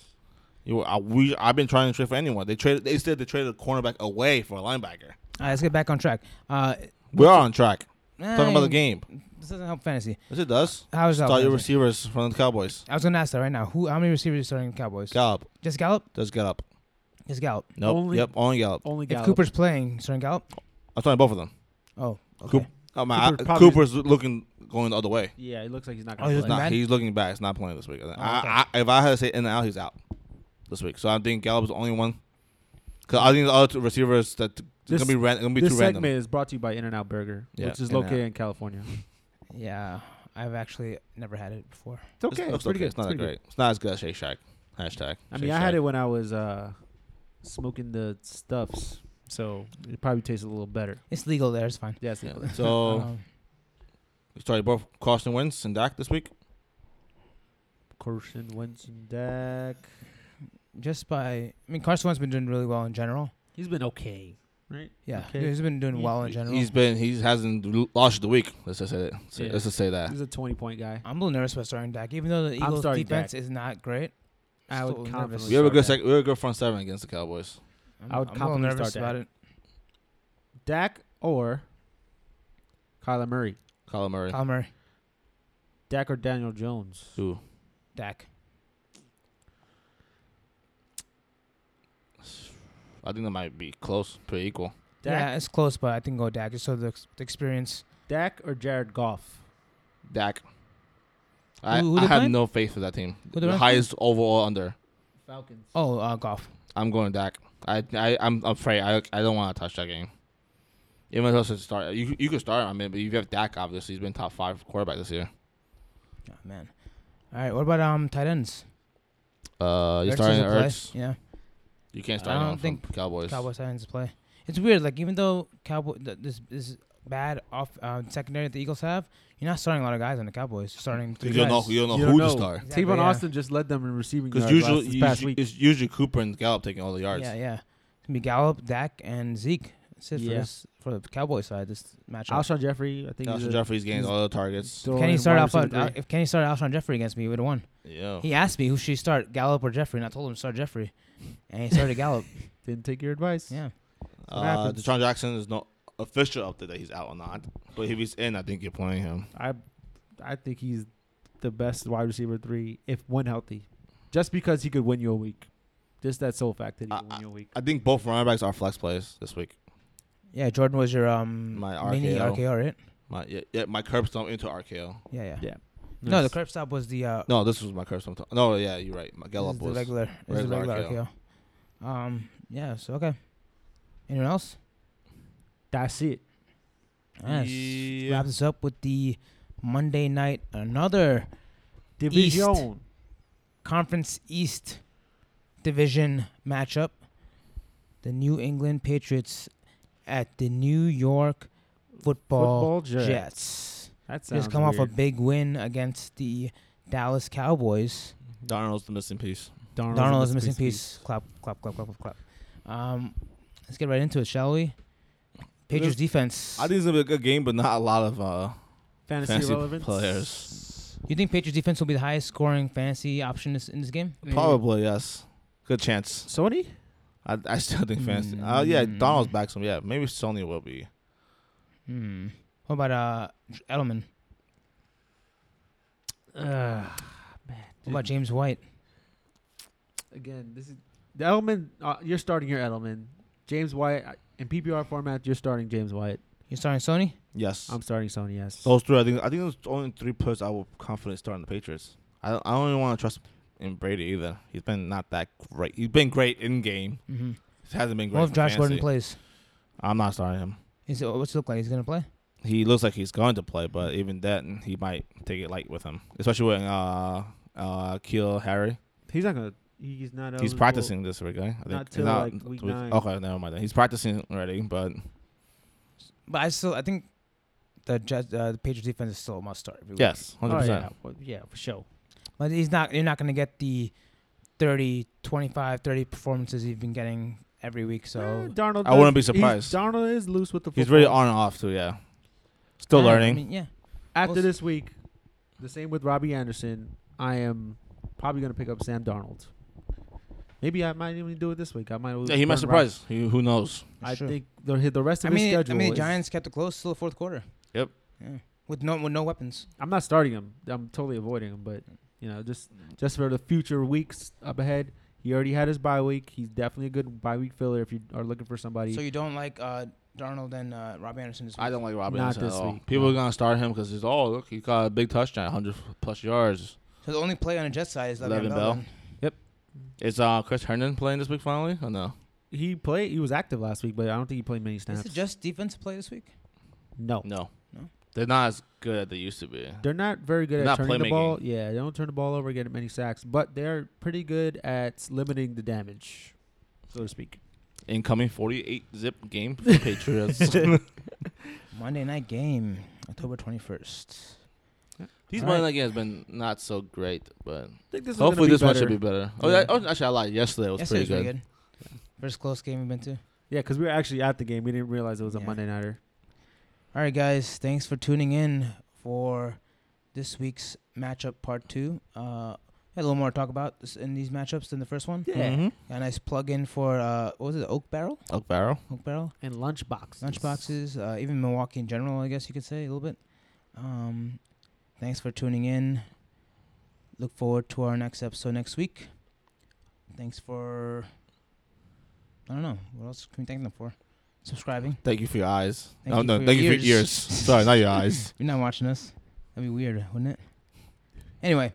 [SPEAKER 3] You, I, we, I've been trying to trade for anyone. They traded. They said they traded a cornerback away for a linebacker.
[SPEAKER 2] All right, let's get back on track. Uh,
[SPEAKER 3] We are on track. Talking about the game.
[SPEAKER 2] This doesn't help fantasy.
[SPEAKER 3] Yes, it does.
[SPEAKER 2] How is that?
[SPEAKER 3] Start your receivers from the Cowboys.
[SPEAKER 2] I was gonna ask that right now. Who? How many receivers are starting the Cowboys?
[SPEAKER 3] Gallup
[SPEAKER 2] Just Gallup.
[SPEAKER 3] does get up.
[SPEAKER 2] Just Gallup.
[SPEAKER 3] Nope.
[SPEAKER 1] Only-
[SPEAKER 3] yep. Only Gallup.
[SPEAKER 1] only Gallup.
[SPEAKER 2] If Cooper's playing, starting Gallup.
[SPEAKER 3] I'm starting both of them.
[SPEAKER 2] Oh, okay.
[SPEAKER 3] Coop- Oh man,
[SPEAKER 1] Cooper
[SPEAKER 3] I-
[SPEAKER 1] probably-
[SPEAKER 3] Cooper's looking going the other way.
[SPEAKER 1] Yeah, it looks like he's not
[SPEAKER 2] Oh,
[SPEAKER 1] going
[SPEAKER 2] he
[SPEAKER 1] to
[SPEAKER 2] was
[SPEAKER 1] play.
[SPEAKER 2] not-
[SPEAKER 3] Nah, he's looking back. He's not playing this week.
[SPEAKER 2] okay.
[SPEAKER 3] I, I, if I had to say in and out, he's out this week. So I think Gallup's the only one. Cause I think the other two receivers that it's
[SPEAKER 1] This-
[SPEAKER 3] gonna be ran, gonna be
[SPEAKER 1] This
[SPEAKER 3] too
[SPEAKER 1] segment
[SPEAKER 3] random.
[SPEAKER 1] is brought to you by In and Out Burger,
[SPEAKER 3] Yeah,
[SPEAKER 1] which is
[SPEAKER 3] In-N-Out.
[SPEAKER 1] located in California.
[SPEAKER 2] Yeah, I've actually never had it before.
[SPEAKER 1] It's okay.
[SPEAKER 3] It's,
[SPEAKER 1] It's, pretty good.
[SPEAKER 3] It's not that
[SPEAKER 1] pretty good.
[SPEAKER 3] great. It's not as good as Shake Shack. Hashtag.
[SPEAKER 1] I mean, I had it when I was uh, smoking the stuffs, so it probably tastes a little better.
[SPEAKER 2] It's legal there. It's fine.
[SPEAKER 1] Yeah, it's
[SPEAKER 3] Yeah.
[SPEAKER 1] legal.
[SPEAKER 3] So
[SPEAKER 2] Um,
[SPEAKER 3] sorry, both Carson Wentz and Dak this week.
[SPEAKER 1] Carson Wentz and Dak.
[SPEAKER 2] just by, I mean, Carson Wentz been doing really well in general.
[SPEAKER 1] He's been okay, right?
[SPEAKER 2] Yeah,
[SPEAKER 1] Okay.
[SPEAKER 2] he's been doing
[SPEAKER 1] He-
[SPEAKER 2] well in general.
[SPEAKER 3] He's been he hasn't lost the week. Let's just say it.
[SPEAKER 1] Yeah.
[SPEAKER 3] Let's just say that.
[SPEAKER 1] He's a 20 point guy.
[SPEAKER 2] I'm a little nervous about starting Dak, even though the Eagles
[SPEAKER 1] starting
[SPEAKER 2] defense
[SPEAKER 1] Dak.
[SPEAKER 2] is not great.
[SPEAKER 1] I would
[SPEAKER 2] still
[SPEAKER 1] confidently.
[SPEAKER 3] We have a
[SPEAKER 1] start
[SPEAKER 3] good sec- we have a good front seven against the Cowboys.
[SPEAKER 2] I'm,
[SPEAKER 1] I would
[SPEAKER 2] I'm a little
[SPEAKER 1] confidently
[SPEAKER 2] nervous
[SPEAKER 1] start
[SPEAKER 2] about
[SPEAKER 1] Dak.
[SPEAKER 2] it.
[SPEAKER 1] Dak or Kyler Murray.
[SPEAKER 3] Kyler Murray.
[SPEAKER 2] Kyle Murray,
[SPEAKER 1] Dak or Daniel Jones.
[SPEAKER 3] Ooh.
[SPEAKER 2] Dak.
[SPEAKER 3] I think that might be close, pretty equal.
[SPEAKER 1] Dak,
[SPEAKER 2] Yeah, it's close, but I think go Dak just so the, ex- the experience.
[SPEAKER 1] Dak or Jared Goff.
[SPEAKER 3] Dak. I,
[SPEAKER 2] Who- who
[SPEAKER 3] I
[SPEAKER 2] they
[SPEAKER 3] have
[SPEAKER 2] playing?
[SPEAKER 3] no faith for that team.
[SPEAKER 2] Who they
[SPEAKER 3] The
[SPEAKER 2] playing?
[SPEAKER 3] highest overall under.
[SPEAKER 1] Falcons.
[SPEAKER 2] Oh, uh, Goff.
[SPEAKER 3] I'm going Dak. I I I'm afraid I I don't want to touch that game. Even though to start, you you could start. I mean, but you have Dak. Obviously, he's been top five quarterback this year.
[SPEAKER 2] Oh, man. All right, what about um tight ends?
[SPEAKER 3] Uh, you
[SPEAKER 2] Ertz
[SPEAKER 3] starting
[SPEAKER 2] doesn't play.
[SPEAKER 3] Ertz.
[SPEAKER 2] Yeah,
[SPEAKER 3] You can't start.
[SPEAKER 2] I don't
[SPEAKER 3] him from
[SPEAKER 2] think
[SPEAKER 3] Cowboys.
[SPEAKER 2] Cowboys tight ends play. It's weird. Like even though Cowboy th- this this bad off uh, secondary that the Eagles have, you're not starting a lot of guys on the Cowboys. You're starting three
[SPEAKER 3] You don't know. You don't know
[SPEAKER 1] You
[SPEAKER 3] who
[SPEAKER 1] don't
[SPEAKER 3] to start.
[SPEAKER 2] Exactly,
[SPEAKER 1] Tavon
[SPEAKER 2] yeah.
[SPEAKER 1] Austin just led them in receiving
[SPEAKER 3] Because
[SPEAKER 1] yards
[SPEAKER 3] usually,
[SPEAKER 1] last, this past
[SPEAKER 3] usually
[SPEAKER 1] week.
[SPEAKER 3] it's usually Cooper and Gallup taking all the yards.
[SPEAKER 2] Yeah, yeah. It's gonna be Gallup, Dak, and Zeke. That's it for
[SPEAKER 1] Yeah.
[SPEAKER 2] this for the Cowboy side. This matchup.
[SPEAKER 1] Alshon Jeffery, I think he's
[SPEAKER 3] Alshon Jeffery's getting all the targets.
[SPEAKER 1] still
[SPEAKER 2] Kenny
[SPEAKER 1] in
[SPEAKER 2] started
[SPEAKER 1] wide
[SPEAKER 2] off on,
[SPEAKER 1] receiver
[SPEAKER 2] uh,
[SPEAKER 1] three.
[SPEAKER 2] if Kenny started Alshon Jeffery against me, he would have won.
[SPEAKER 3] Yeah.
[SPEAKER 2] He asked me who should start, Gallup or Jeffery, and I told him to start Jeffery, and he started Gallup.
[SPEAKER 1] Didn't take your advice.
[SPEAKER 2] Yeah,
[SPEAKER 1] what
[SPEAKER 3] Uh. DeSean Jackson is no official update that he's out or not. But if he's in, I think you're playing him.
[SPEAKER 1] I, I think he's the best wide receiver three if when healthy, just because he could win you a week. Just that sole fact that he
[SPEAKER 3] I-
[SPEAKER 1] can win you a week.
[SPEAKER 3] I think both running backs are flex plays this week.
[SPEAKER 2] yeah. Jordan was your um
[SPEAKER 3] My
[SPEAKER 2] mini
[SPEAKER 3] RKO.
[SPEAKER 2] RKO, right?
[SPEAKER 3] My yeah, yeah my curb stomp into RKO.
[SPEAKER 2] Yeah, yeah.
[SPEAKER 1] Yeah.
[SPEAKER 2] No, the curb stop was the uh,
[SPEAKER 3] No, this was my curb stomp. No, yeah, you're right. My
[SPEAKER 2] this
[SPEAKER 3] Gallup
[SPEAKER 2] is the
[SPEAKER 3] was.
[SPEAKER 2] regular, this is
[SPEAKER 3] regular
[SPEAKER 2] regular RKO. Um, yeah. So okay. Anyone else?
[SPEAKER 1] That's it.
[SPEAKER 2] Yes.
[SPEAKER 3] Yeah.
[SPEAKER 2] Wrap this up with the Monday night another
[SPEAKER 1] Division.
[SPEAKER 2] Conference East division matchup. The New England Patriots at the New York Football,
[SPEAKER 1] Football Jets.
[SPEAKER 2] Jets.
[SPEAKER 1] That sounds
[SPEAKER 2] Just come off a big win against the Dallas Cowboys.
[SPEAKER 3] Darnold's the missing piece.
[SPEAKER 1] Darnold's
[SPEAKER 2] Darnold
[SPEAKER 1] a
[SPEAKER 2] is missing
[SPEAKER 1] piece.
[SPEAKER 2] piece. Clap, clap, clap, clap, clap. Um, let's get right into it, shall we? Patriots defense.
[SPEAKER 3] I think it's gonna be a good game, but not a lot of uh,
[SPEAKER 1] Fantasy,
[SPEAKER 3] fantasy
[SPEAKER 1] relevance.
[SPEAKER 3] players.
[SPEAKER 2] you think Patriots defense will be the highest scoring fantasy option this, in this game?
[SPEAKER 3] Probably yes. Good chance.
[SPEAKER 1] Sony?
[SPEAKER 3] I, I still think fantasy. Uh, yeah,
[SPEAKER 2] Mm.
[SPEAKER 3] Donald's back some. Yeah, maybe Sony will be.
[SPEAKER 2] Hmm. What about uh Edelman?
[SPEAKER 1] Uh, man.
[SPEAKER 2] What about James White?
[SPEAKER 1] Again, this is the Edelman. Uh, you're starting your Edelman. James White uh, in PPR format. You're starting James White.
[SPEAKER 2] You're starting Sony?
[SPEAKER 3] Yes.
[SPEAKER 1] I'm starting Sony. Yes.
[SPEAKER 3] Those three. I think. I think those only three players I will confidently start in the Patriots. I don't, I don't even want to trust in Brady either. He's been not that great. He's been great in game.
[SPEAKER 2] Mm-hmm.
[SPEAKER 3] He hasn't been great.
[SPEAKER 2] What if
[SPEAKER 3] for
[SPEAKER 2] Josh Gordon plays?
[SPEAKER 3] I'm not starting him.
[SPEAKER 2] Is it, what's it look like? He's gonna play?
[SPEAKER 3] He looks like he's going to play, but even then, he might take it light with him, especially with uh uh Keel Harry.
[SPEAKER 1] He's not gonna. He's not.
[SPEAKER 3] He's practicing this week, right? I think
[SPEAKER 1] Not
[SPEAKER 3] He's
[SPEAKER 1] till, like, week
[SPEAKER 3] with-
[SPEAKER 1] nine.
[SPEAKER 3] Okay, never mind. Then. He's practicing already, but
[SPEAKER 2] But I still I think the Jets, uh, the Patriots defense is still a must start. Every week.
[SPEAKER 3] yes,
[SPEAKER 1] Oh,
[SPEAKER 3] hundred
[SPEAKER 1] yeah.
[SPEAKER 3] percent.
[SPEAKER 1] Well, yeah, for sure.
[SPEAKER 2] But he's not. You're not gonna get the 30, 25, 30 performances you've been getting every week.
[SPEAKER 1] Eh,
[SPEAKER 2] So
[SPEAKER 1] Darnold.
[SPEAKER 3] I wouldn't be surprised.
[SPEAKER 1] Darnold is loose with the. Football.
[SPEAKER 3] He's really on and off too. Yeah, still
[SPEAKER 2] Yeah,
[SPEAKER 3] learning.
[SPEAKER 2] I mean, yeah.
[SPEAKER 1] After
[SPEAKER 2] We'll
[SPEAKER 1] this week, the same with Robbie Anderson. I am probably gonna pick up Sam Darnold. Maybe I might even do it this week. I might.
[SPEAKER 3] yeah, he might surprise. He, who knows?
[SPEAKER 1] I
[SPEAKER 2] Sure.
[SPEAKER 1] think the the rest
[SPEAKER 2] I
[SPEAKER 1] of
[SPEAKER 2] mean,
[SPEAKER 1] his
[SPEAKER 2] I
[SPEAKER 1] schedule.
[SPEAKER 2] mean, the Giants kept it close till the fourth quarter.
[SPEAKER 3] Yep.
[SPEAKER 2] Yeah. With no with no weapons.
[SPEAKER 1] I'm not starting him. I'm totally avoiding him. But you know, just just for the future weeks up ahead. He already had his bye week. He's definitely a good bye week filler if you are looking for somebody.
[SPEAKER 2] So you don't like uh, Darnold and uh, Robbie Anderson this week?
[SPEAKER 3] I don't like Robbie
[SPEAKER 1] Not
[SPEAKER 3] Anderson
[SPEAKER 1] this
[SPEAKER 3] at all.
[SPEAKER 1] week,
[SPEAKER 3] People
[SPEAKER 1] no.
[SPEAKER 3] are gonna start him because he's oh look he got a big touchdown, 100 plus yards.
[SPEAKER 2] So the only play on the Jets side is Le'Veon
[SPEAKER 3] Le'Veon
[SPEAKER 2] Bell.
[SPEAKER 3] Bell.
[SPEAKER 2] Then.
[SPEAKER 3] Is uh Chris Herndon playing this week finally or no?
[SPEAKER 1] he played. He was active last week, but I don't think he played many snaps.
[SPEAKER 2] Is it just defensive play this week?
[SPEAKER 1] no.
[SPEAKER 3] No,
[SPEAKER 2] No?
[SPEAKER 3] They're not as good as they used to be.
[SPEAKER 1] They're not very good
[SPEAKER 3] They're
[SPEAKER 1] at
[SPEAKER 3] not
[SPEAKER 1] turning the ball. Yeah, they don't turn the ball over, get many sacks, but they're pretty good at limiting the damage, so to speak.
[SPEAKER 3] Incoming 48 zip game for the Patriots.
[SPEAKER 2] Monday night game, October twenty first.
[SPEAKER 3] These
[SPEAKER 2] All
[SPEAKER 3] Monday night games has been not so great, but
[SPEAKER 1] think this
[SPEAKER 3] hopefully
[SPEAKER 1] is
[SPEAKER 3] this one should be better. Oh,
[SPEAKER 1] Yeah.
[SPEAKER 3] yeah. oh, actually, I lied. Yesterday was
[SPEAKER 2] Yesterday
[SPEAKER 3] pretty
[SPEAKER 2] was
[SPEAKER 3] good.
[SPEAKER 2] pretty good. First close game we've been to.
[SPEAKER 1] Yeah, because we were actually at the game. We didn't realize it was a
[SPEAKER 2] Yeah.
[SPEAKER 1] Monday nighter.
[SPEAKER 2] All right, guys. Thanks for tuning in for this week's matchup part two. Uh, had a little more to talk about this, in these matchups than the first one.
[SPEAKER 1] Yeah.
[SPEAKER 3] Mhm.
[SPEAKER 2] Got a nice plug in for uh, what was it? Oak Barrel.
[SPEAKER 3] Oak Barrel.
[SPEAKER 2] Oak Barrel.
[SPEAKER 1] And lunchbox.
[SPEAKER 2] Lunchboxes. Uh, even Milwaukee in general, I guess you could say a little bit. Um, thanks for tuning in. Look forward to our next episode next week. Thanks for. I don't know. What else can we thank them for? Subscribing.
[SPEAKER 3] Thank you for your eyes.
[SPEAKER 2] Thank
[SPEAKER 3] oh,
[SPEAKER 2] you
[SPEAKER 3] no,
[SPEAKER 2] for
[SPEAKER 3] thank
[SPEAKER 2] your
[SPEAKER 3] you for your
[SPEAKER 2] ears.
[SPEAKER 3] ears. Sorry, not your eyes.
[SPEAKER 2] You're not watching us. That'd be weird, wouldn't it? Anyway,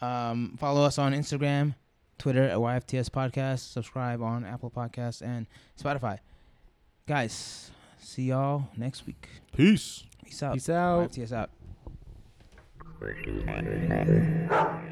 [SPEAKER 2] um, follow us on Instagram, Twitter at YFTS Podcast. Subscribe on Apple Podcasts and Spotify. Guys, see y'all next week.
[SPEAKER 3] Peace.
[SPEAKER 2] Peace out.
[SPEAKER 1] Peace out.
[SPEAKER 2] YFTS out. Where do you